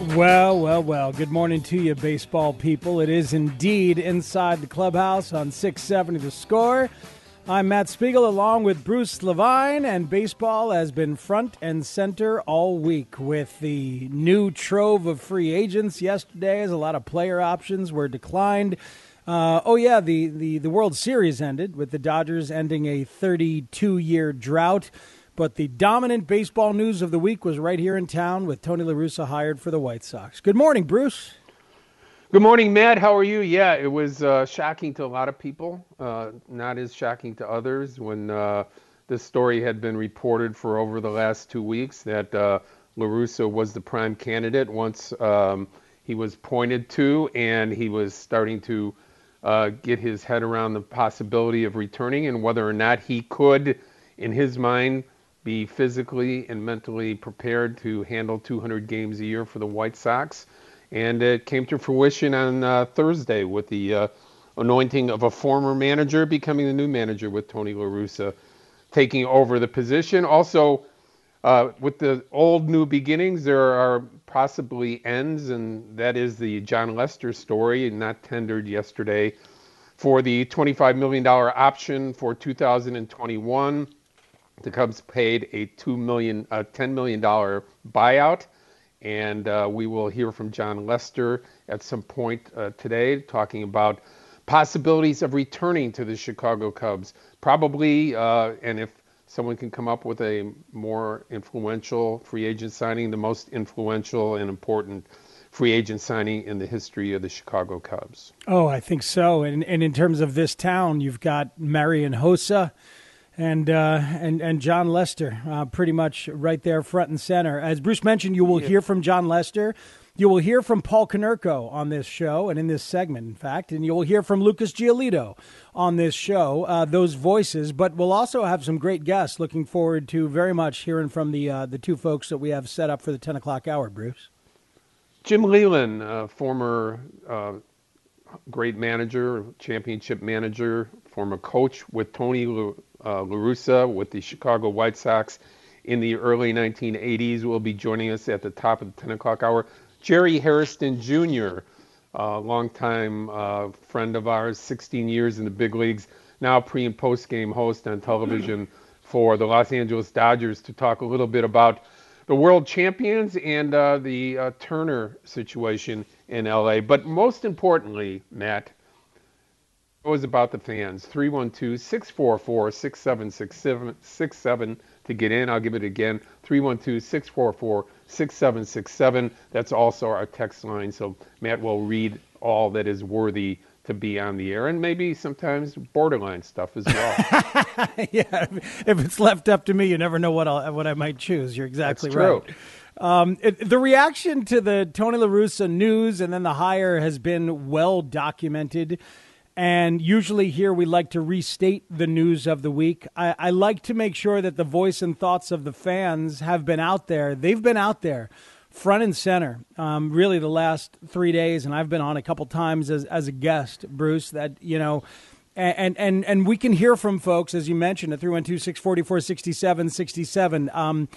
Well, well, well. Good morning to you, baseball people. It is indeed inside the clubhouse on 670 The Score. I'm Matt Spiegel along with Bruce Levine, and baseball has been front and center all week with the new trove of free agents yesterday, as a lot of player options were declined. Uh, oh, yeah, the, the, the World Series ended with the Dodgers ending a 32 year drought. But the dominant baseball news of the week was right here in town with Tony La Russa hired for the White Sox. Good morning, Bruce. Good morning, Matt. How are you? Yeah, it was uh, shocking to a lot of people, uh, not as shocking to others when uh, this story had been reported for over the last two weeks that uh, La Russa was the prime candidate once um, he was pointed to and he was starting to uh, get his head around the possibility of returning and whether or not he could, in his mind, be physically and mentally prepared to handle 200 games a year for the White Sox. And it came to fruition on uh, Thursday with the uh, anointing of a former manager becoming the new manager with Tony La Russa taking over the position. Also, uh, with the old new beginnings, there are possibly ends, and that is the Jon Lester story, not tendered yesterday for the $25 million option for 2021 the Cubs paid a two million, uh, ten million dollar buyout, and uh, we will hear from Jon Lester at some point uh, today, talking about possibilities of returning to the Chicago Cubs. Probably, uh, and if someone can come up with a more influential free agent signing, the most influential and important free agent signing in the history of the Chicago Cubs. Oh, I think so. And, and in terms of this town, you've got Marian Hossa and uh, and and Jon Lester, uh, pretty much right there, front and center. As Bruce mentioned, you will yeah. hear from Jon Lester. You will hear from Paul Konerko on this show and in this segment, in fact, and you will hear from Lucas Giolito on this show. Uh, those voices, but we'll also have some great guests. Looking forward to very much hearing from the uh, the two folks that we have set up for the ten o'clock hour. Bruce, Jim Leyland, uh, former uh, great manager, championship manager, former coach with Tony uh, La Russa with the Chicago White Sox in the early 1980s will be joining us at the top of the 10 o'clock hour. Jerry Hairston Jr., a longtime uh, friend of ours, 16 years in the big leagues, now pre and post game host on television for the Los Angeles Dodgers to talk a little bit about the world champions and uh, the uh, Turner situation in LA. But most importantly, Matt, was about the fans. 312 644 6767 to get in. I'll give it again 312 644 6767. That's also our text line. So Matt will read all that is worthy to be on the air and maybe sometimes borderline stuff as well. yeah, if it's left up to me, you never know what I what I might choose. You're exactly That's right. Um, it, the reaction to the Tony La Russa news and then the hire has been well documented. And usually here we like to restate the news of the week. I, I, like to make sure that the voice and thoughts of the fans have been out there. They've been out there front and center um, really the last three days. And I've been on a couple times as, as a guest, Bruce, that, you know, and, and, and we can hear from folks, as you mentioned, at 312 644 6767. Um,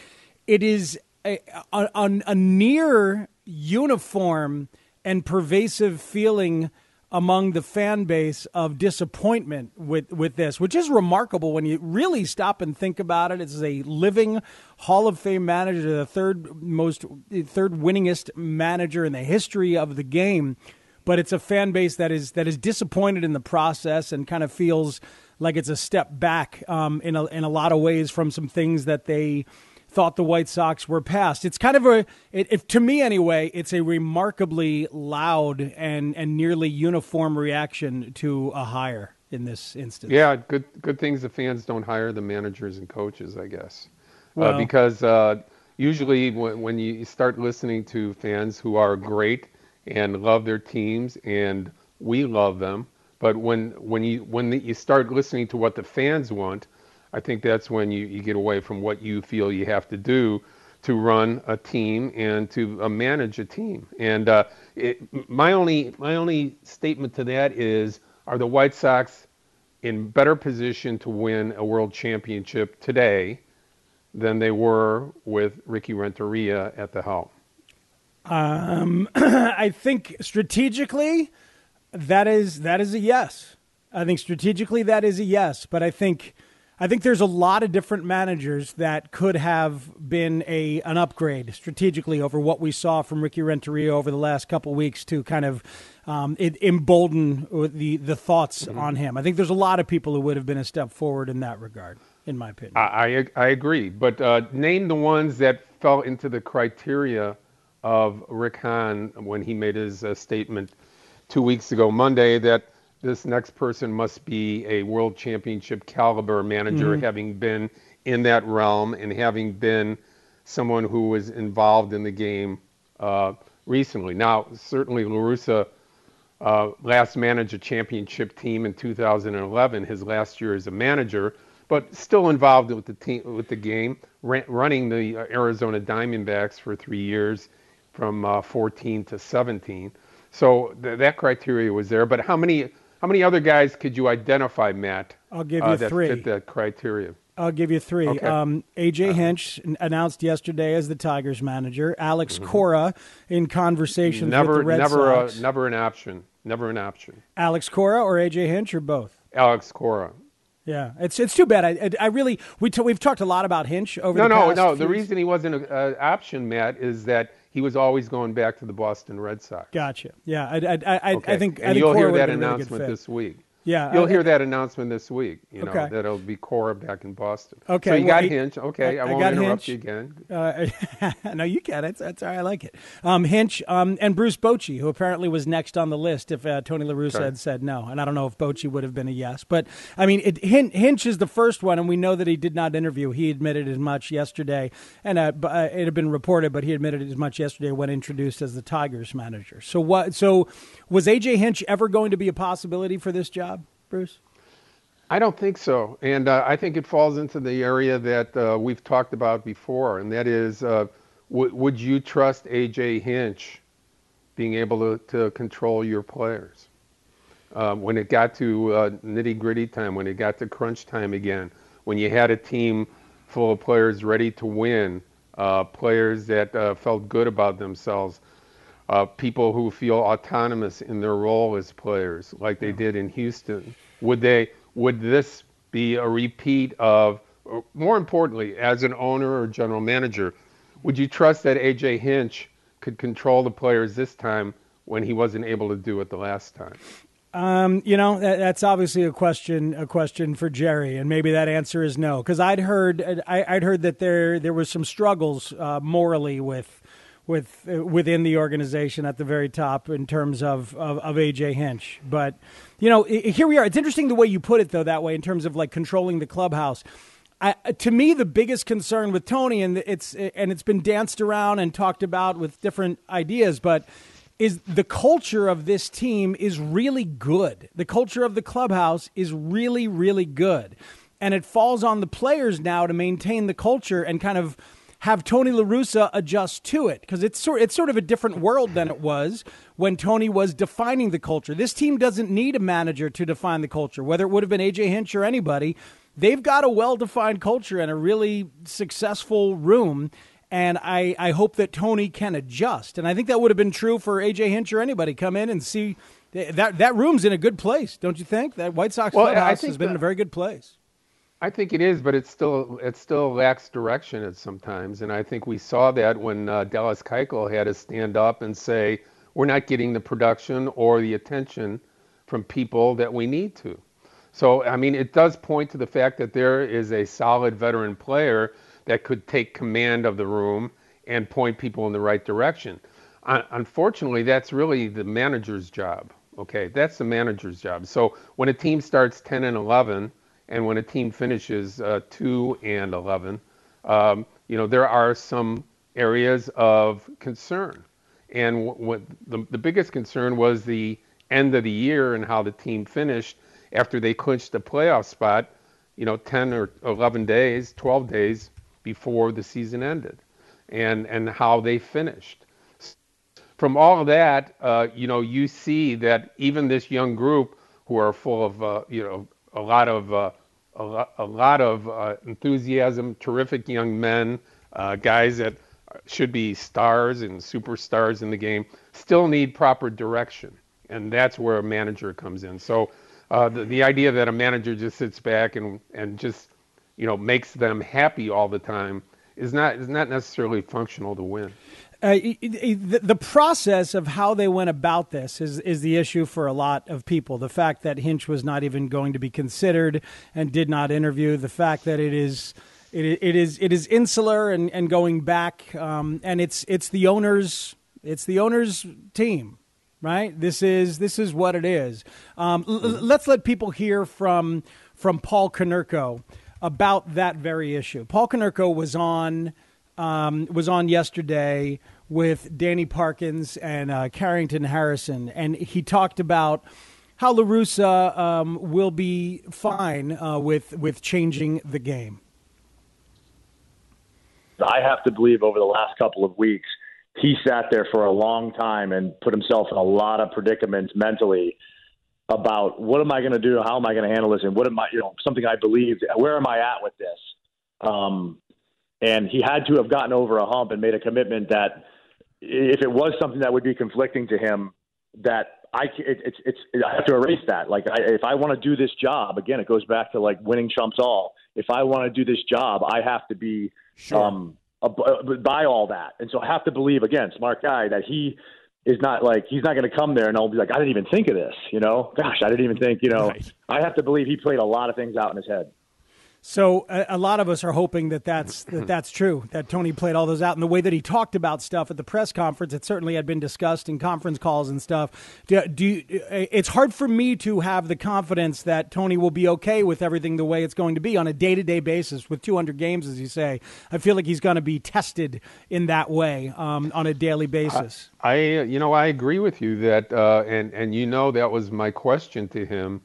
it is a, a, a near uniform and pervasive feeling among the fan base of disappointment with, with this, which is remarkable when you really stop and think about it. It's a living Hall of Fame manager, the third most, third winningest manager in the history of the game. But it's a fan base that is that is disappointed in the process and kind of feels like it's a step back um, in a, in a lot of ways from some things that they thought the White Sox were past. It's kind of a, it, to me anyway, it's a remarkably loud and, and nearly uniform reaction to a hire in this instance. Yeah, good good things the fans don't hire the managers and coaches, I guess, uh, well, uh, because uh, usually when, when you start listening to fans who are great and love their teams and we love them, but when when you when the, you start listening to what the fans want I think that's when you, you get away from what you feel you have to do to run a team and to uh, manage a team. And uh, it, my only my only statement to that is: Are the White Sox in better position to win a world championship today than they were with Ricky Renteria at the helm? Um, I think strategically, that is that is a yes. I think strategically that is a yes, but I think I think there's a lot of different managers that could have been a an upgrade strategically over what we saw from Ricky Renteria over the last couple weeks to kind of um, embolden the the thoughts mm-hmm. on him. I think there's a lot of people who would have been a step forward in that regard, in my opinion. I I, I agree, but uh, name the ones that fell into the criteria of Rick Hahn when he made his uh, statement two weeks ago Monday that this next person must be a world championship caliber manager, mm-hmm. having been in that realm and having been someone who was involved in the game uh, recently. Now, certainly La Russa uh, last managed a championship team in 2011, his last year as a manager, but still involved with the team with the game, ran, running the Arizona Diamondbacks for three years, from uh, 14 to 17. So th- that criteria was there. But how many how many other guys could you identify, Matt? I'll give uh, you uh, that three. Fit that criteria. I'll give you three. Okay. Um, AJ uh, Hinch announced yesterday as the Tigers manager. Alex mm-hmm. Cora in conversations never, with the Red never, Sox. Uh, never an option. Never an option. Alex Cora or AJ Hinch or both? Alex Cora. Yeah, it's it's too bad. I I really we t- we've talked a lot about Hinch over no, the. No, no, no. The reason he wasn't an option, Matt, is that he was always going back to the Boston Red Sox. Gotcha. Yeah, I I I, okay. I think and I think you'll Cora hear that really announcement this week. Yeah, you'll I, hear that announcement this week. You know okay. that it'll be Cora back in Boston. Okay, so you well, got I, Hinch. Okay, I, I won't interrupt Hinch. you again. Uh, no, you can. It's that's all right. I like it. Um, Hinch um, and Bruce Bochy, who apparently was next on the list if uh, Tony La Russa okay. had said no, and I don't know if Bochy would have been a yes, but I mean, it, Hinch is the first one, and we know that he did not interview. He admitted as much yesterday, and uh, uh, it had been reported, but he admitted as much yesterday when introduced as the Tigers manager. So what? So was AJ Hinch ever going to be a possibility for this job, Bruce? I don't think so. And uh, I think it falls into the area that uh, we've talked about before, and that is uh, w- would you trust A.J. Hinch being able to, to control your players? Um, when it got to uh, nitty gritty time, when it got to crunch time again, when you had a team full of players ready to win, uh, players that uh, felt good about themselves, people who feel autonomous in their role as players, like they did in Houston, would they? would this be a repeat of, more importantly, as an owner or general manager, would you trust that AJ Hinch could control the players this time when he wasn't able to do it the last time? Um, you know, that, that's obviously a question, a question for Jerry, and maybe that answer is no. Because I'd heard, I, would heard that there there was some struggles uh, morally with with uh, within the organization at the very top in terms of, of, of AJ Hinch. But you know, here we are. It's interesting the way you put it though that way in terms of like controlling the clubhouse. I, to me, the biggest concern with Tony, and it's and it's been danced around and talked about with different ideas, but is the culture of this team is really good. The culture of the clubhouse is really, really good. And it falls on the players now to maintain the culture and kind of have Tony La Russa adjust to it because it's sort it's sort of a different world than it was when Tony was defining the culture. This team doesn't need a manager to define the culture, whether it would have been AJ Hinch or anybody. They've got a well-defined culture and a really successful room. And I, I hope that Tony can adjust. And I think that would have been true for AJ Hinch or anybody. Come in and see that that room's in a good place, don't you think? That White Sox well, clubhouse has been that, in a very good place. I think it is, but it still it still lacks direction at sometimes, and I think we saw that when uh, Dallas Keuchel had to stand up and say we're not getting the production or the attention from people that we need to. So I mean, it does point to the fact that there is a solid veteran player that could take command of the room and point people in the right direction. Uh, unfortunately, that's really the manager's job. Okay, that's the manager's job. So when a team starts 10 and 11 and when a team finishes uh, two and 11, um, you know there are some areas of concern. And what the, the biggest concern was the end of the year and how the team finished after they clinched the playoff spot, you know, 10 or 11 days, 12 days before the season ended, and and how they finished. From all of that, uh, you know, you see that even this young group who are full of, uh, you know, a lot of uh, a, lot, a lot of uh, enthusiasm, terrific young men, uh, guys that should be stars and superstars in the game, still need proper direction. And that's where a manager comes in. So uh, the, the idea that a manager just sits back and, and just, you know, makes them happy all the time is not, is not necessarily functional to win. Uh, the, process of how they went about this is, is the issue for a lot of people. The fact that Hinch was not even going to be considered and did not interview, the fact that it is it, it is it is insular and, and going back, um, and it's it's the owners it's the owners team, right? This is this is what it is. Um, l- let's let people hear from from Paul Konerko about that very issue. Paul Konerko was on um, was on yesterday with Danny Parkins and uh, Carrington Harrison, and he talked about how La Russa um, will be fine uh, with with changing the game. I have to believe over the last couple of weeks, he sat there for a long time and put himself in a lot of predicaments mentally about what am I going to do, how am I going to handle this, and what am I, you know, something I believe, where am I at with this? Um, and he had to have gotten over a hump and made a commitment that if it was something that would be conflicting to him, that I it, it's it's I have to erase that. Like I, if I want to do this job again, it goes back to like winning trumps all. If I want to do this job, I have to be sure. um by all that, and so I have to believe again, smart guy, that he is not like he's not going to come there and I'll be like I didn't even think of this. You know, gosh, I didn't even think. You know, right. I have to believe he played a lot of things out in his head. So a, a, lot of us are hoping that that's that that's true. That Tony played all those out, and the way that he talked about stuff at the press conference, it certainly had been discussed in conference calls and stuff. Do, do you, it's hard for me to have the confidence that Tony will be okay with everything the way it's going to be on a day to day basis with 200 games, as you say. I feel like he's going to be tested in that way um, on a daily basis. I, I, you know, I agree with you that, uh, and and you know that was my question to him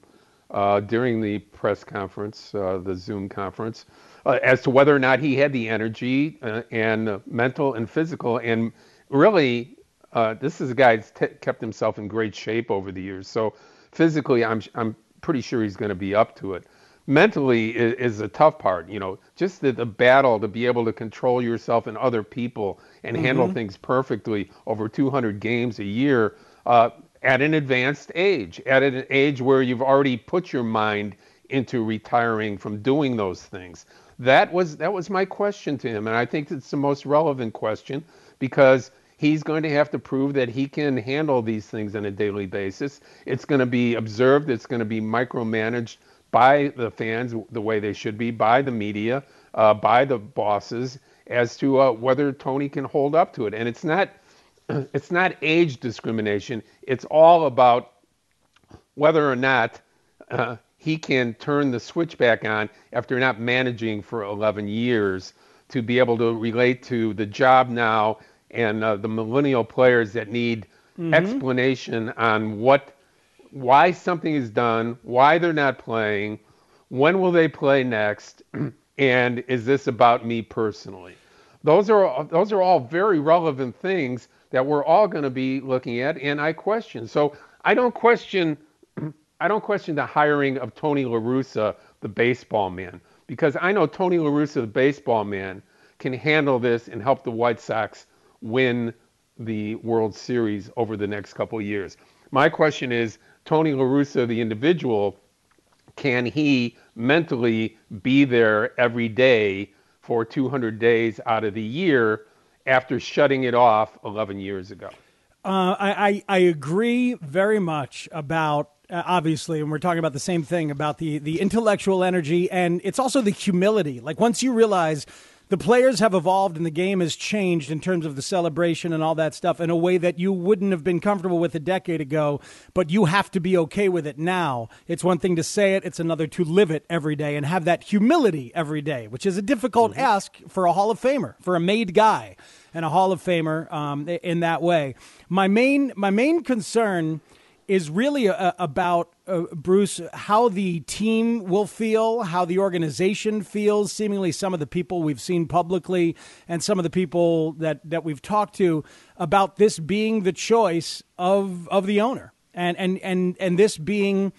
uh, during the press conference, uh, the Zoom conference, uh, as to whether or not he had the energy uh, and mental and physical. And really, uh, this is a guy that's t- kept himself in great shape over the years. So physically, I'm I'm pretty sure he's going to be up to it. Mentally is, is the tough part, you know, just the, the, battle to be able to control yourself and other people and mm-hmm. handle things perfectly over 200 games a year. Uh, at an advanced age, at an age where you've already put your mind into retiring from doing those things. That was that was my question to him, and I think it's the most relevant question because he's going to have to prove that he can handle these things on a daily basis. It's going to be observed. It's going to be micromanaged by the fans the way they should be, by the media, uh, by the bosses, as to uh, whether Tony can hold up to it. And it's not it's not age discrimination. It's all about whether or not uh, he can turn the switch back on after not managing for 11 years to be able to relate to the job now and uh, the millennial players that need mm-hmm. explanation on what, why something is done, why they're not playing, when will they play next, and is this about me personally? Those are those are all very relevant things that we're all going to be looking at, and I question. So I don't question. I don't question the hiring of Tony La Russa, the baseball man, because I know Tony La Russa, the baseball man, can handle this and help the White Sox win the World Series over the next couple years. My question is Tony La Russa, the individual, can he mentally be there every day for 200 days out of the year after shutting it off 11 years ago? Uh, I, I, I agree very much about uh, obviously, and we're talking about the same thing about the the intellectual energy, and it's also the humility. Like once you realize the players have evolved and the game has changed in terms of the celebration and all that stuff in a way that you wouldn't have been comfortable with a decade ago, but you have to be okay with it now. It's one thing to say it, it's another to live it every day and have that humility every day, which is a difficult mm-hmm. ask for a Hall of Famer, for a made guy and a Hall of Famer um, in that way. My main, my main concern is really a, about uh, Bruce how the team will feel, how the organization feels. Seemingly, some of the people we've seen publicly, and some of the people that that we've talked to about this being the choice of of the owner, and and and and this being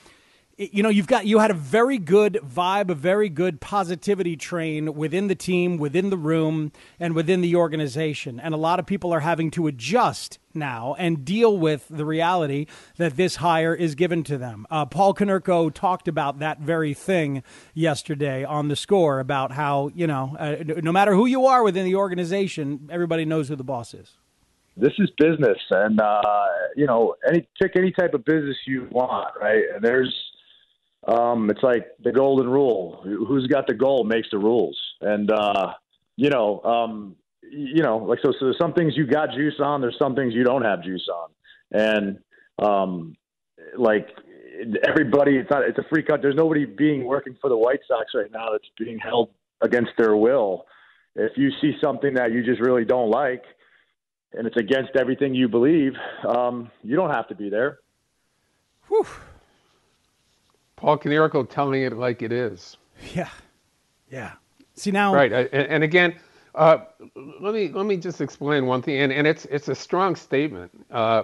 you know, you've got you had a very good vibe, a very good positivity train within the team, within the room, and within the organization. And a lot of people are having to adjust now and deal with the reality that this hire is given to them. Uh, Paul Konerko talked about that very thing yesterday on the score about how you know, uh, no matter who you are within the organization, everybody knows who the boss is this is business and uh you know any pick any type of business you want right and there's um, it's like the golden rule: who's got the goal makes the rules. And uh, you know, um, you know, like so. So there's some things you got juice on. There's some things you don't have juice on. And um, like everybody, it's not. It's a free cut. There's nobody being working for the White Sox right now that's being held against their will. If you see something that you just really don't like, and it's against everything you believe, um, you don't have to be there. Whew. Paul Konerko telling it like it is. Yeah, yeah. See now, right? And, and again, uh, let me let me just explain one thing, and, and it's it's a strong statement, uh,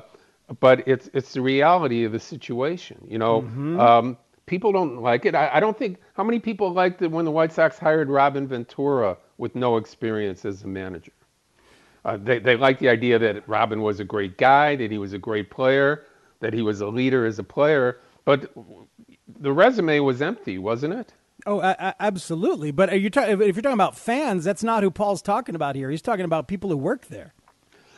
but it's it's the reality of the situation. You know, mm-hmm. um, people don't like it. I, I, don't think how many people liked it when the White Sox hired Robin Ventura with no experience as a manager. Uh, they they liked the idea that Robin was a great guy, that he was a great player, that he was a leader as a player. But the resume was empty, wasn't it? Oh, absolutely. But are you ta- if you're talking about fans, that's not who Paul's talking about here. He's talking about people who work there.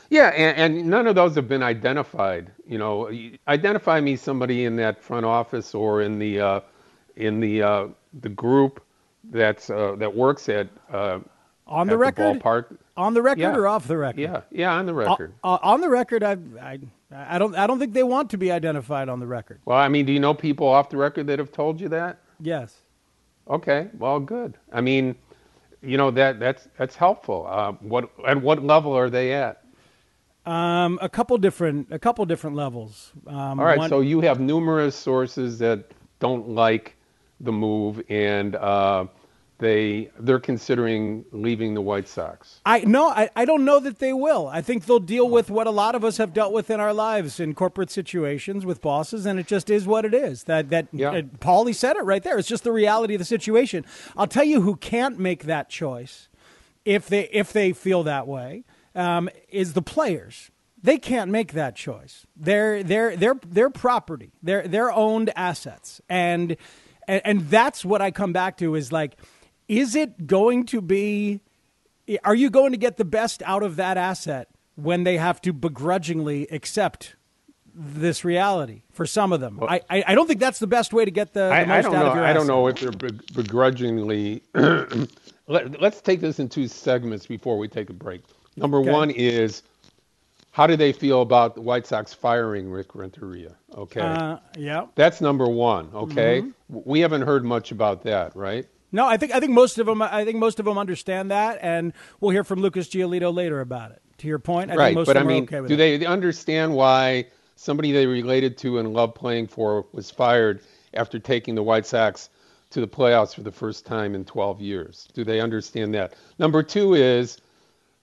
Yeah, and, and, none of those have been identified. You know, identify me somebody in that front office or in the uh, in the uh, the group that's uh, that works at uh, on the record the ballpark. On the record yeah. or off the record? Yeah, yeah, on the record. on the record, I, I I don't. I don't think they want to be identified on the record. Well, I mean, do you know people off the record that have told you that? Yes. Okay. Well, good. I mean, you know that that's that's helpful. Uh, what at what level are they at? Um, a couple different a couple different levels. Um, All right. One, so you have numerous sources that don't like the move, and uh, they they're considering leaving the White Sox. I no, I, I don't know that they will. I think they'll deal with what a lot of us have dealt with in our lives in corporate situations with bosses, and it just is what it is. That that yeah. uh, Paulie said it right there. It's just the reality of the situation. I'll tell you who can't make that choice if they if they feel that way um, is the players. They can't make that choice. They're they're they're their property. They're their owned assets, and and, and that's what I come back to is like is it going to be, are you going to get the best out of that asset when they have to begrudgingly accept this reality for some of them? Well, I, I, I, don't think that's the best way to get the, the I, most out know, of your I asset. don't know if they're begrudgingly. Let, us take this in two segments before we take a break. Number okay. one is how do they feel about the White Sox firing Rick Renteria? Okay. Uh, yeah. That's number one. Okay. Mm-hmm. We haven't heard much about that, right? No, I think I think most of them I think most of them understand that, and we'll hear from Lucas Giolito later about it. To your point, I right? think most but of I them mean, okay with do it. they understand why somebody they related to and loved playing for was fired after taking the White Sox to the playoffs for the first time in 12 years? Do they understand that? Number two is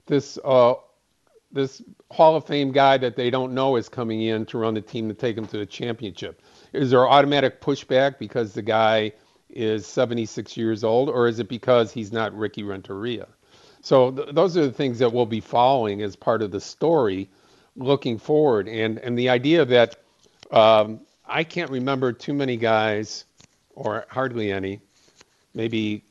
this uh, this Hall of Fame guy that they don't know is coming in to run the team to take them to the championship. Is there automatic pushback because the guy is 76 years old, or is it because he's not Ricky Renteria? So th- those are the things that we'll be following as part of the story looking forward. And and the idea that um, I can't remember too many guys, or hardly any, maybe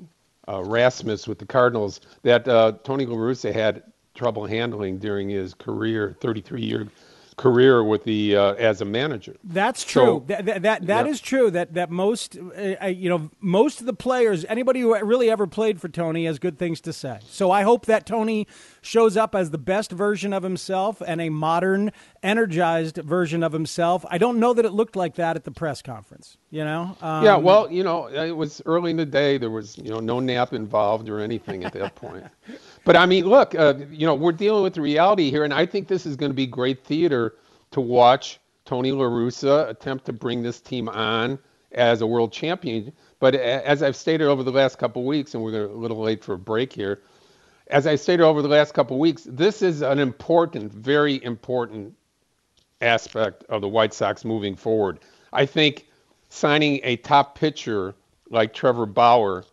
uh, Rasmus with the Cardinals, that uh, Tony La Russa had trouble handling during his career, 33 year career with the uh, as a manager. That's true. So- that that that, that Yeah. is true. That that most uh, you know most of the players, anybody who really ever played for Tony, has good things to say. So I hope that Tony shows up as the best version of himself and a modern, energized version of himself. I don't know that it looked like that at the press conference. You know. Um, yeah, well, you know, it was early in the day. There was, you know, no nap involved or anything at that point. But I mean, look, uh, you know, we're dealing with the reality here, and I think this is going to be great theater to watch Tony La Russa attempt to bring this team on as a world champion. But as I've stated over the last couple weeks, and we're a little late for a break here, as I stated over the last couple weeks, this is an important, very important aspect of the White Sox moving forward. I think signing a top pitcher like Trevor Bauer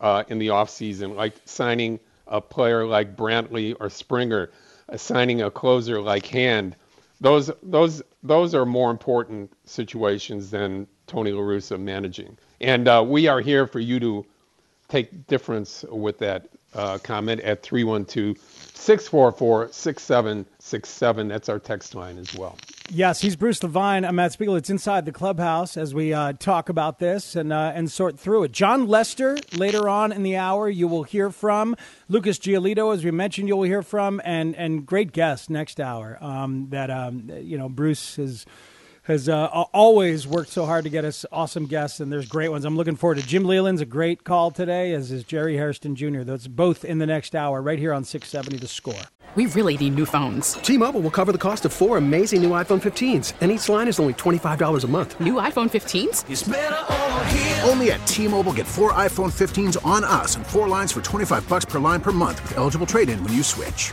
uh, in the offseason, like signing a player like Brantley or Springer, assigning a closer like Hand, those those those are more important situations than Tony La Russa managing. And uh, we are here for you to take difference with that uh, comment at 312-644-6767. That's our text line as well. Yes, he's Bruce Levine. I'm Matt Spiegel. It's inside the clubhouse as we uh, talk about this and uh, and sort through it. Jon Lester later on in the hour you will hear from Lucas Giolito, as we mentioned, you will hear from, and and great guest next hour. Um, that um, you know Bruce has has uh, always worked so hard to get us awesome guests, and there's great ones. I'm looking forward to Jim Leyland's a great call today, as is Jerry Hairston Jr. That's both in the next hour right here on 670 The Score. We really need new phones. T-Mobile will cover the cost of four amazing new iPhone 15s, and each line is only $25 a month. New iPhone 15s? Only at T-Mobile get four iPhone 15s on us and four lines for 25 bucks per line per month with eligible trade-in when you switch.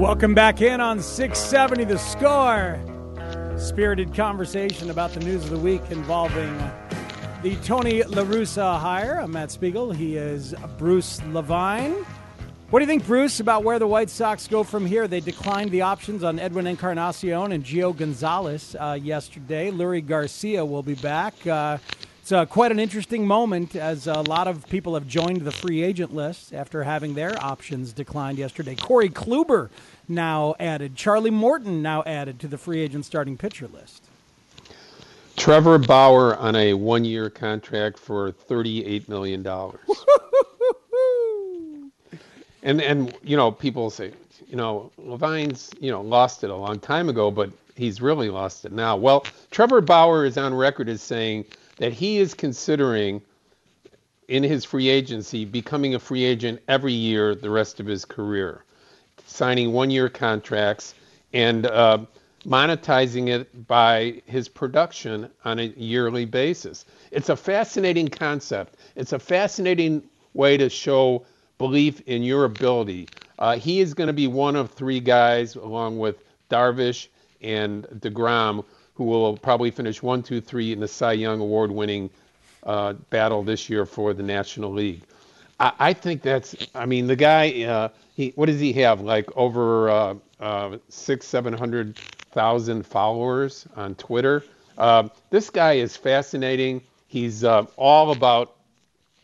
Welcome back in on 670 The Score. Spirited conversation about the news of the week involving the Tony La Russa hire. I'm Matt Spiegel. He is Bruce Levine. What do you think, Bruce, about where the White Sox go from here? They declined the options on Edwin Encarnacion and Gio Gonzalez uh, yesterday. Leury Garcia will be back. Uh, it's uh, quite an interesting moment as a lot of people have joined the free agent list after having their options declined yesterday. Corey Kluber now added. Charlie Morton now added to the free agent starting pitcher list. Trevor Bauer on a one-year contract for $38 million. and and you know people say you know Levine's you know lost it a long time ago, but he's really lost it now. Well, Trevor Bauer is on record as saying that he is considering in his free agency becoming a free agent every year the rest of his career, signing one-year contracts and uh, monetizing it by his production on a yearly basis. It's a fascinating concept. It's a fascinating way to show belief in your ability. Uh, he is going to be one of three guys, along with Darvish and DeGrom, who will probably finish one, two, three in the Cy Young award winning uh, battle this year for the National League. I, think that's. I mean, the guy. Uh, he what does he have? Like over uh, uh, six, seven hundred thousand followers on Twitter. Uh, this guy is fascinating. He's uh, all about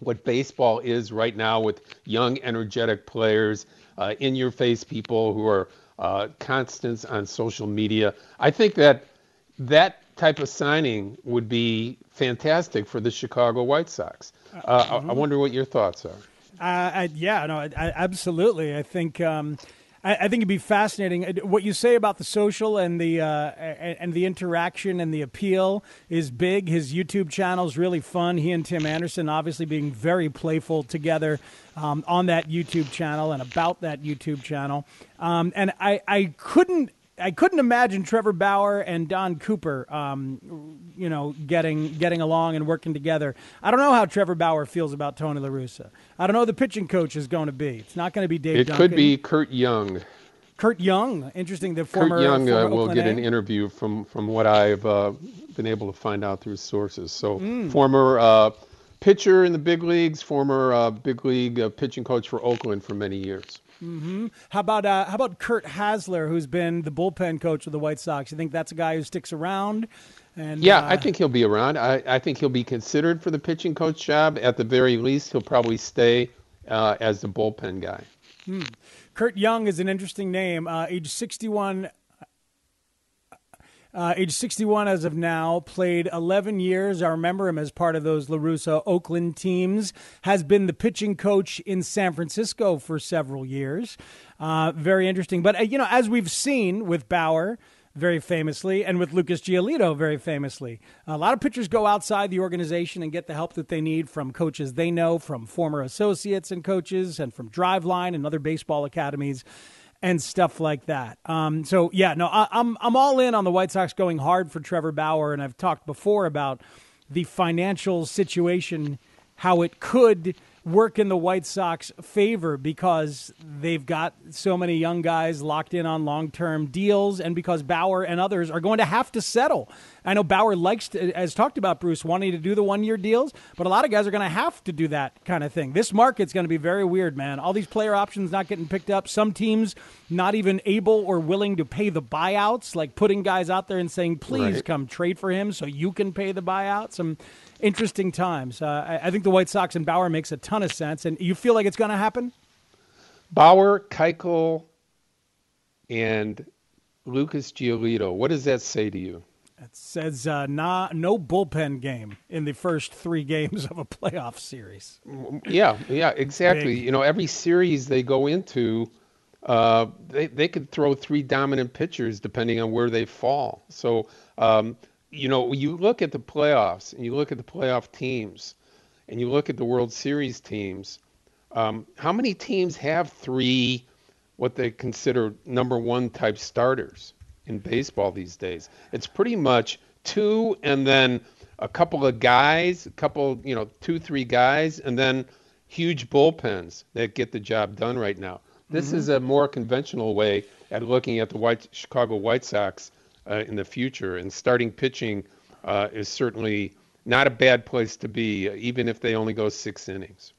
what baseball is right now with young, energetic players, uh, in-your-face people who are uh, constants on social media. I think that that type of signing would be fantastic for the Chicago White Sox. Uh, I, I, mm-hmm. wonder what your thoughts are. Uh, I, yeah, no, I, absolutely. I think um, I, I, think it'd be fascinating. Uh, what you say about the social and the uh, and the interaction and the appeal is big. His YouTube channel is really fun. He and Tim Anderson obviously being very playful together um, on that YouTube channel and about that YouTube channel. Um, and I, I couldn't I couldn't imagine Trevor Bauer and Don Cooper, um, you know, getting getting along and working together. I don't know how Trevor Bauer feels about Tony La Russa. I don't know who the pitching coach is going to be. It's not going to be Dave. It Duncan. could be Curt Young. Curt Young, interesting. The former Curt Young uh, uh, will get an interview from from what I've uh, been able to find out through sources. So mm. former uh, pitcher in the big leagues, former uh, big league uh, pitching coach for Oakland for many years. Mm-hmm. How about uh, how about Curt Hasler, who's been the bullpen coach of the White Sox? You think that's a guy who sticks around? And, yeah, uh, I think he'll be around. I, I, think he'll be considered for the pitching coach job. At the very least, he'll probably stay uh, as the bullpen guy. Hmm. Curt Young is an interesting name. Uh, age 61 uh, age 61 as of now, played 11 years. I remember him as part of those La Russa Oakland teams. Has been the pitching coach in San Francisco for several years. Uh, very interesting. But, uh, you know, as we've seen with Bauer, very famously, and with Lucas Giolito, very famously. A lot of pitchers go outside the organization and get the help that they need from coaches they know, from former associates and coaches, and from Driveline and other baseball academies and stuff like that. Um, so yeah, no, I, I'm I'm all in on the White Sox going hard for Trevor Bauer, and I've talked before about the financial situation, how it could work in the White Sox favor because they've got so many young guys locked in on long-term deals and because Bauer and others are going to have to settle. I know Bauer likes to, as talked about Bruce wanting to do the one-year deals, but a lot of guys are going to have to do that kind of thing. This market's going to be very weird, man. All these player options not getting picked up, some teams not even able or willing to pay the buyouts, like putting guys out there and saying, "Please right. come trade for him so you can pay the buyouts." Some interesting times. Uh, I, think the White Sox and Bauer makes a ton of sense. And you feel like it's going to happen? Bauer, Keuchel, and Lucas Giolito. What does that say to you? It says uh, nah, no bullpen game in the first three games of a playoff series. Yeah, yeah, exactly. Big. You know, every series they go into, uh, they they could throw three dominant pitchers depending on where they fall. So um, you know, you look at the playoffs and you look at the playoff teams and you look at the World Series teams, um, how many teams have three what they consider number one type starters in baseball these days? It's pretty much two and then a couple of guys, a couple, you know, two, three guys, and then huge bullpens that get the job done right now. This mm-hmm. is a more conventional way at looking at the White Chicago White Sox uh, in the future. And starting pitching uh, is certainly not a bad place to be, uh, even if they only go six innings.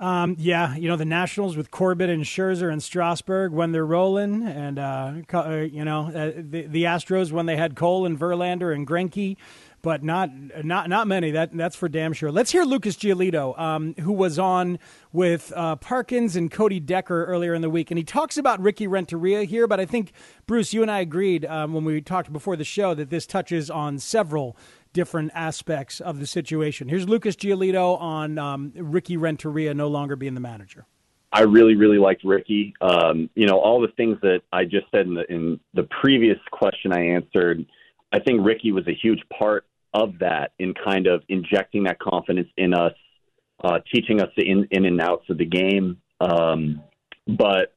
Um, yeah, you know the Nationals with Corbin and Scherzer and Strasburg when they're rolling, and uh, uh you know uh, the, the Astros when they had Cole and Verlander and Greinke but not not not many. That that's for damn sure. Let's hear Lucas Giolito, um, who was on with uh, Parkins and Cody Decker earlier in the week, and he talks about Ricky Renteria here. But I think Bruce, you and I agreed um, when we talked before the show that this touches on several different aspects of the situation. Here's Lucas Giolito on um, Ricky Renteria no longer being the manager. I really, really liked Ricky. Um, you know, all the things that I just said in the, in the previous question I answered. I think Ricky was a huge part of that in kind of injecting that confidence in us, uh, teaching us the in, in and outs of the game. Um, but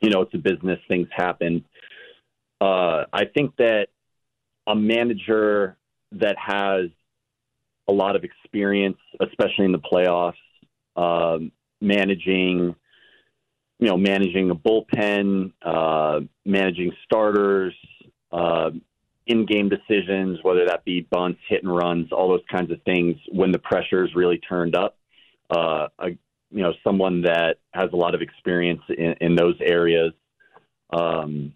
you know, it's a business; things happen. Uh, I think that a manager that has a lot of experience, especially in the playoffs, um, managing, you know, managing a bullpen, uh, managing starters, uh, in-game decisions, whether that be bunts, hit and runs, all those kinds of things when the pressure is really turned up. Uh, a, you know, someone that has a lot of experience in, in those areas. Um,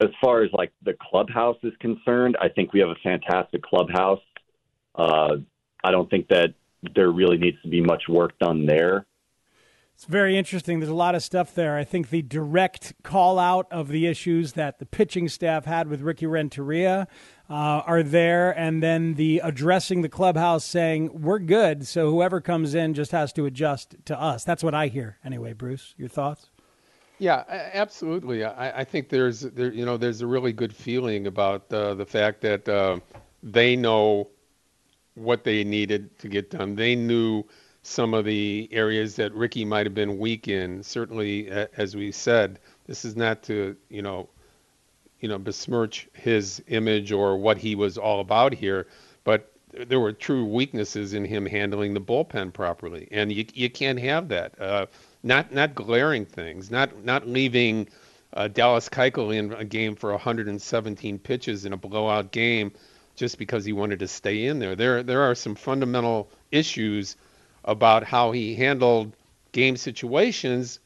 as far as like the clubhouse is concerned, I think we have a fantastic clubhouse. Uh, I don't think that there really needs to be much work done there. It's very interesting. There's a lot of stuff there. I think the direct call out of the issues that the pitching staff had with Ricky Renteria uh, are there, and then the addressing the clubhouse saying we're good, so whoever comes in just has to adjust to us. That's what I hear anyway. Bruce, your thoughts? Yeah, absolutely. I, I think there's there you know there's a really good feeling about uh, the fact that uh, they know what they needed to get done. They knew some of the areas that Ricky might have been weak in. Certainly, as we said, this is not to you know, you know, besmirch his image or what he was all about here, but there were true weaknesses in him handling the bullpen properly, and you you can't have that. Uh, not not glaring things, not not leaving uh, Dallas Keuchel in a game for 117 pitches in a blowout game just because he wanted to stay in there. There there are some fundamental issues about how he handled game situations,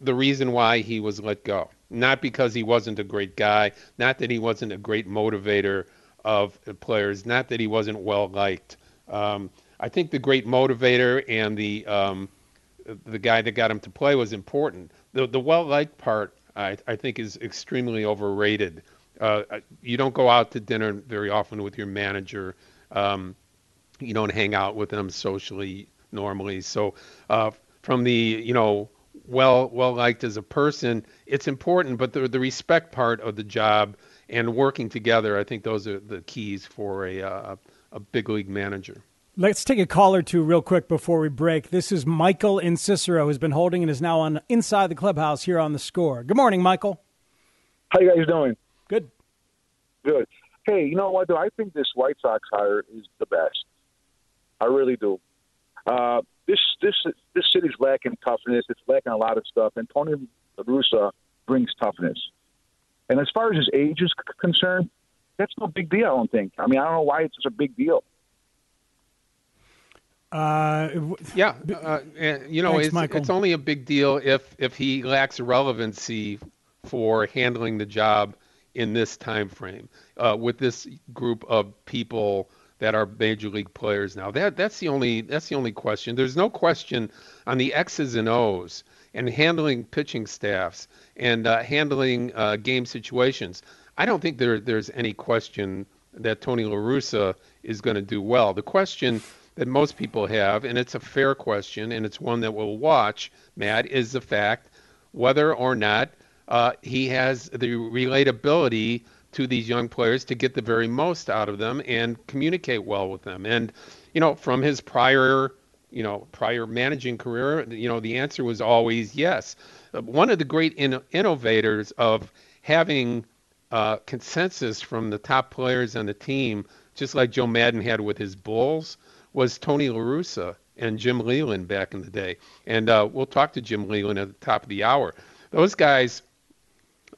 the reason why he was let go. Not because he wasn't a great guy, not that he wasn't a great motivator of players, not that he wasn't well liked. Um, I think the great motivator and the um, the guy that got him to play was important. The the well liked part, I, I think, is extremely overrated. Uh, you don't go out to dinner very often with your manager. Um, you don't hang out with them socially normally. So uh, from the you know well well liked as a person, it's important. But the the respect part of the job and working together, I think those are the keys for a uh, a big league manager. Let's take a call or two real quick before we break. This is Michael in Cicero, who's been holding and is now on inside the clubhouse here on the score. Good morning, Michael. How you guys doing? Good. Good. Hey, you know what? Though I think this White Sox hire is the best. I really do. Uh, this this this city's lacking toughness. It's lacking a lot of stuff, and Tony Russa brings toughness. And as far as his age is c- concerned, that's no big deal. I don't think. I mean, I don't know why it's such a big deal. Uh, yeah, uh, you know, Thanks, it's, it's only a big deal if if he lacks relevancy for handling the job in this time frame uh, with this group of people that are major league players now. That that's the only that's the only question. There's no question on the X's and O's and handling pitching staffs and uh, handling uh, game situations. I don't think there there's any question that Tony La Russa is going to do well. The question that most people have, and it's a fair question, and it's one that we'll watch, Matt, is the fact whether or not uh, he has the relatability to these young players to get the very most out of them and communicate well with them. And you know, from his prior you know prior managing career, you know, the answer was always yes. One of the great in- innovators of having uh, consensus from the top players on the team, just like Joe Maddon had with his Bulls, was Tony La Russa and Jim Leyland back in the day. And uh, we'll talk to Jim Leyland at the top of the hour. Those guys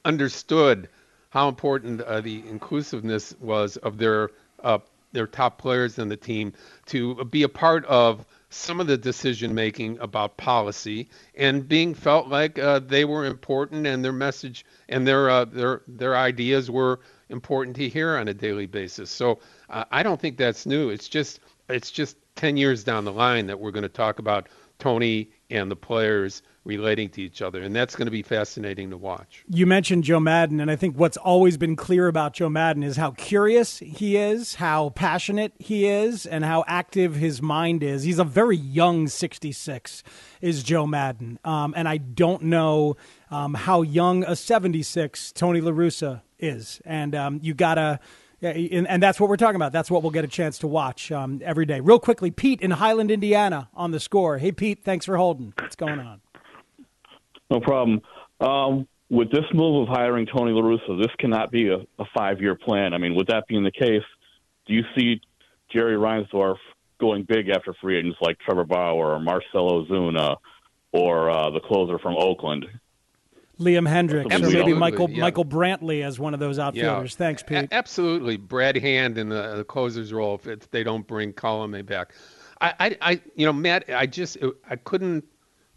understood how important uh, the inclusiveness was of their uh, their top players in the team to be a part of some of the decision making about policy and being felt like uh, they were important and their message and their uh, their their ideas were important to hear on a daily basis. So uh, I don't think that's new. It's just it's just 10 years down the line that we're going to talk about Tony and the players relating to each other. And that's going to be fascinating to watch. You mentioned Joe Maddon, and I think what's always been clear about Joe Maddon is how curious he is, how passionate he is, and how active his mind is. He's a very young 66, is Joe Maddon. Um, and I don't know um, how young a 76 Tony La Russa is. And um, you got to. Yeah, and, and, that's what we're talking about. That's what we'll get a chance to watch um, every day. Real quickly, Pete in Highland, Indiana, on the score. Hey, Pete, thanks for holding. What's going on? No problem. Um, with this move of hiring Tony La Russa, this cannot be a, a five-year plan. I mean, with that being the case, do you see Jerry Reinsdorf going big after free agents like Trevor Bauer or Marcell Ozuna or uh, the closer from Oakland? Liam Hendriks, or maybe Michael yeah. Michael Brantley as one of those outfielders. Yeah. Thanks, Pete. A- absolutely, Brad Hand in the, the closer's role if, if they don't bring Colome back. I, I, I, you know, Matt, I just I couldn't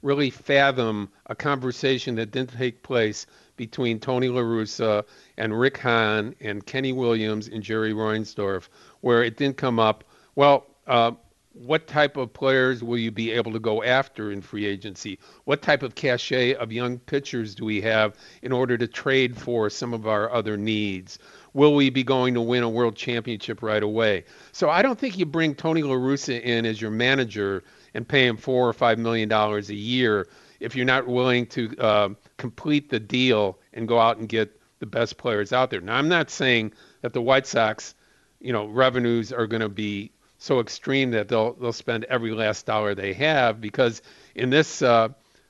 really fathom a conversation that didn't take place between Tony La Russa and Rick Hahn and Kenny Williams and Jerry Reinsdorf, where it didn't come up. Well, uh, what type of players will you be able to go after in free agency? What type of cachet of young pitchers do we have in order to trade for some of our other needs? Will we be going to win a world championship right away? So I don't think you bring Tony La Russa in as your manager and pay him four or five million dollars a year if you're not willing to uh, complete the deal and go out and get the best players out there. Now I'm not saying that the White Sox, you know, revenues are going to be so extreme that they'll they'll spend every last dollar they have because in this uh,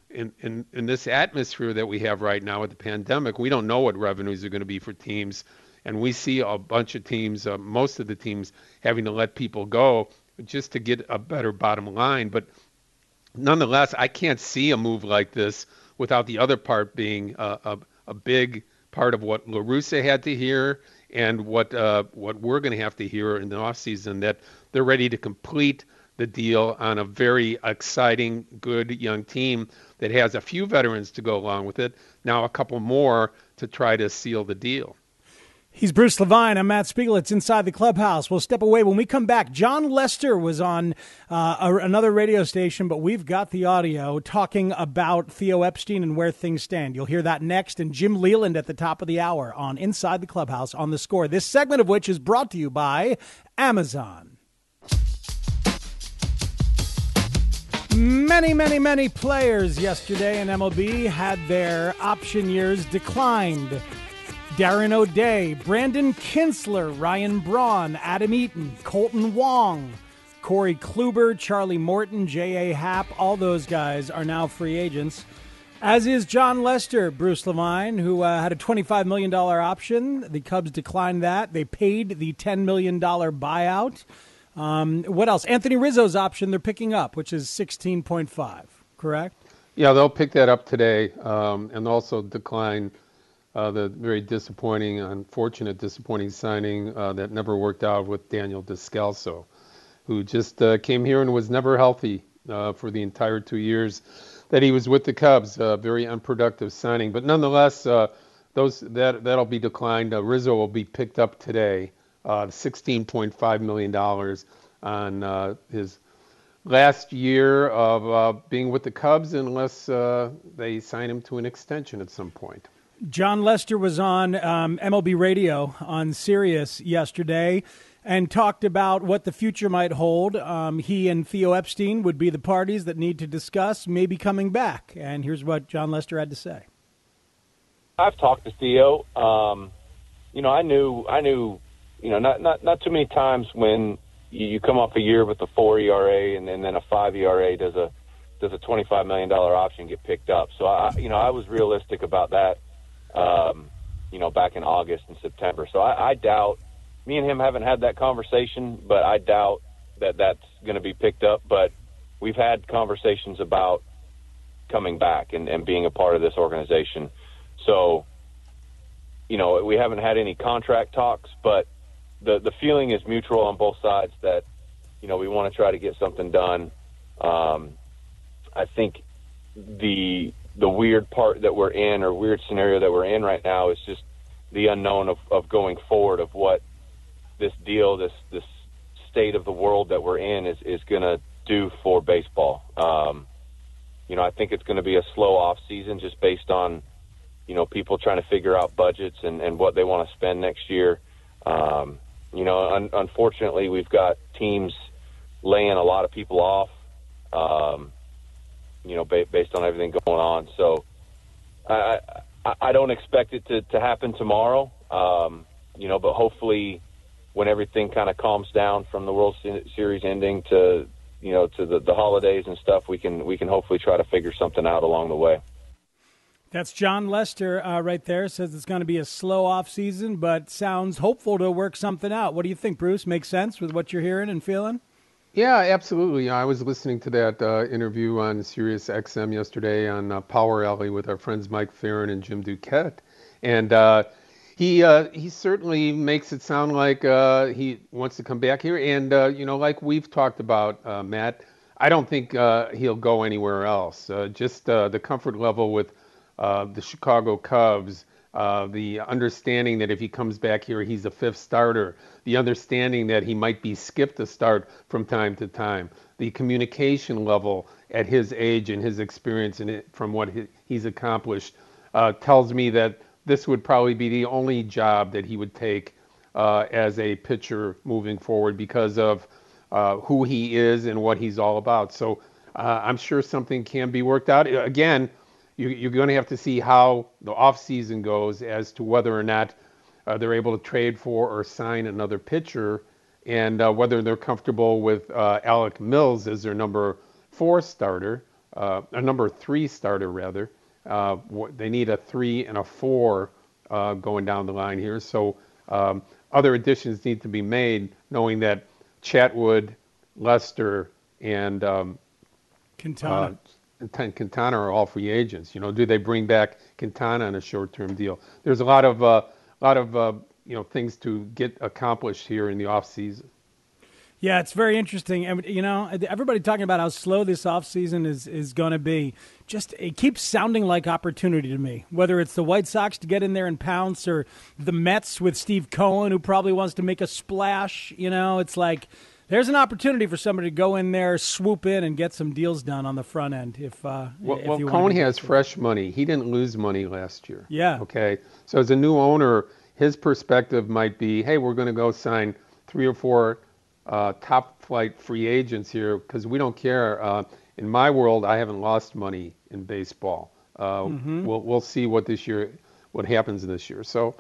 in, in in this atmosphere that we have right now with the pandemic, we don't know what revenues are going to be for teams, and we see a bunch of teams, uh, most of the teams, having to let people go just to get a better bottom line. But nonetheless, I can't see a move like this without the other part being a, a, a big part of what La Russa had to hear and what uh, what we're going to have to hear in the offseason that they're ready to complete the deal on a very exciting, good young team that has a few veterans to go along with it. Now a couple more to try to seal the deal. He's Bruce Levine. I'm Matt Spiegel. It's inside the clubhouse. We'll step away when we come back. Jon Lester was on uh, a, another radio station, but we've got the audio talking about Theo Epstein and where things stand. You'll hear that next, and Jim Leyland at the top of the hour on Inside the Clubhouse on the score. This segment of which is brought to you by Amazon. Many, many, many players yesterday in MLB had their option years declined. Darren O'Day, Brandon Kintzler, Ryan Braun, Adam Eaton, Kolten Wong, Corey Kluber, Charlie Morton, J.A. Happ, all those guys are now free agents. As is Jon Lester, Bruce Levine, who uh, had a $25 million option. The Cubs declined that. They paid the $10 million buyout. Um, what else? Anthony Rizzo's option they're picking up, which is 16.5, correct? Yeah, they'll pick that up today um, and also decline uh, the very disappointing, unfortunate, disappointing signing uh, that never worked out with Daniel Descalso, who just uh, came here and was never healthy uh, for the entire two years that he was with the Cubs. very unproductive signing, but nonetheless, uh, those that that'll be declined. Uh, Rizzo will be picked up today uh, $16.5 million on uh, his last year of being with the Cubs unless they sign him to an extension at some point. Jon Lester was on um, MLB Radio on Sirius yesterday and talked about what the future might hold. Um, he and Theo Epstein would be the parties that need to discuss maybe coming back. And here's what Jon Lester had to say. I've talked to Theo. Um, you know, I knew I knew you know, not not not too many times when you, you come off a year with a four ERA and, and then a five ERA does a does a twenty five million dollar option get picked up. So I, you know, I was realistic about that. Um, you know, back in August and September. So I, I doubt me and him haven't had that conversation, but I doubt that that's going to be picked up. But we've had conversations about coming back and, and being a part of this organization. So, you know, we haven't had any contract talks, but the the feeling is mutual on both sides that you know we want to try to get something done. Um, I think the the weird part that we're in or weird scenario that we're in right now is just the unknown of, of going forward of what this deal, this this state of the world that we're in is is going to do for baseball. Um, you know, I think it's going to be a slow off season just based on you know people trying to figure out budgets and, and what they want to spend next year. Um, you know, un- unfortunately, we've got teams laying a lot of people off, um, you know, ba- based on everything going on. So I, I, I don't expect it to, to happen tomorrow, um, you know, but hopefully when everything kind of calms down from the World Series ending to, you know, to the, the holidays and stuff, we can we can hopefully try to figure something out along the way. That's Jon Lester uh, right there. Says it's going to be a slow off season, but sounds hopeful to work something out. What do you think, Bruce? Makes sense with what you're hearing and feeling? Yeah, absolutely. I was listening to that uh, interview on Sirius XM yesterday on uh, Power Alley with our friends Mike Ferrin and Jim Duquette, and uh, he uh, he certainly makes it sound like uh, he wants to come back here. And you know, like we've talked about, Matt, I don't think uh, he'll go anywhere else. Uh, just uh, the comfort level with uh, the Chicago Cubs, uh, the understanding that if he comes back here, he's a fifth starter, the understanding that he might be skipped a start from time to time, the communication level at his age and his experience and from what he, he's accomplished uh, tells me that this would probably be the only job that he would take uh, as a pitcher moving forward because of uh, who he is and what he's all about. So uh, I'm sure something can be worked out. Again, you, you're going to have to see how the offseason goes as to whether or not uh, they're able to trade for or sign another pitcher and uh, whether they're comfortable with uh, Alec Mills as their number four starter, uh, a number three starter rather. Uh, they need a three and a four uh, going down the line here. So um, other additions need to be made, knowing that Chatwood, Lester, and um, Quintana. Uh, Quintana are all free agents. You know, do they bring back Quintana on a short-term deal? There's a lot of uh, lot of uh, you know things to get accomplished here in the off season. Yeah, it's very interesting, and you know, everybody talking about how slow this offseason is is going to be. Just it keeps sounding like opportunity to me. Whether it's the White Sox to get in there and pounce, or the Mets with Steve Cohen, who probably wants to make a splash. You know, it's like there's an opportunity for somebody to go in there, swoop in, and get some deals done on the front end. If uh, well, if well Cohen has fresh money. He didn't lose money last year. Yeah. Okay. So as a new owner, his perspective might be, hey, we're going to go sign three or four uh, top flight free agents here because we don't care. Uh, in my world, I haven't lost money in baseball. Uh, mm-hmm. We'll we'll see what this year, what happens this year. So.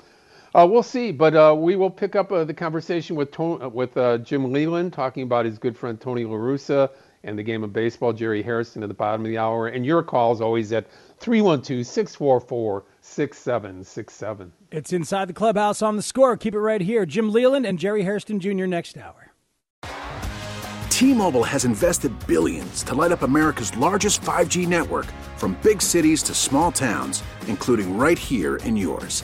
Uh, we'll see, but uh, we will pick up uh, the conversation with to- with Jim Leyland talking about his good friend Tony La Russa and the game of baseball. Jerry Hairston at the bottom of the hour, and your call is always at 312-644-6767. It's inside the clubhouse on the score. Keep it right here. Jim Leyland and Jerry Hairston Jr. next hour. T-Mobile has invested billions to light up America's largest 5G network from big cities to small towns, including right here in yours.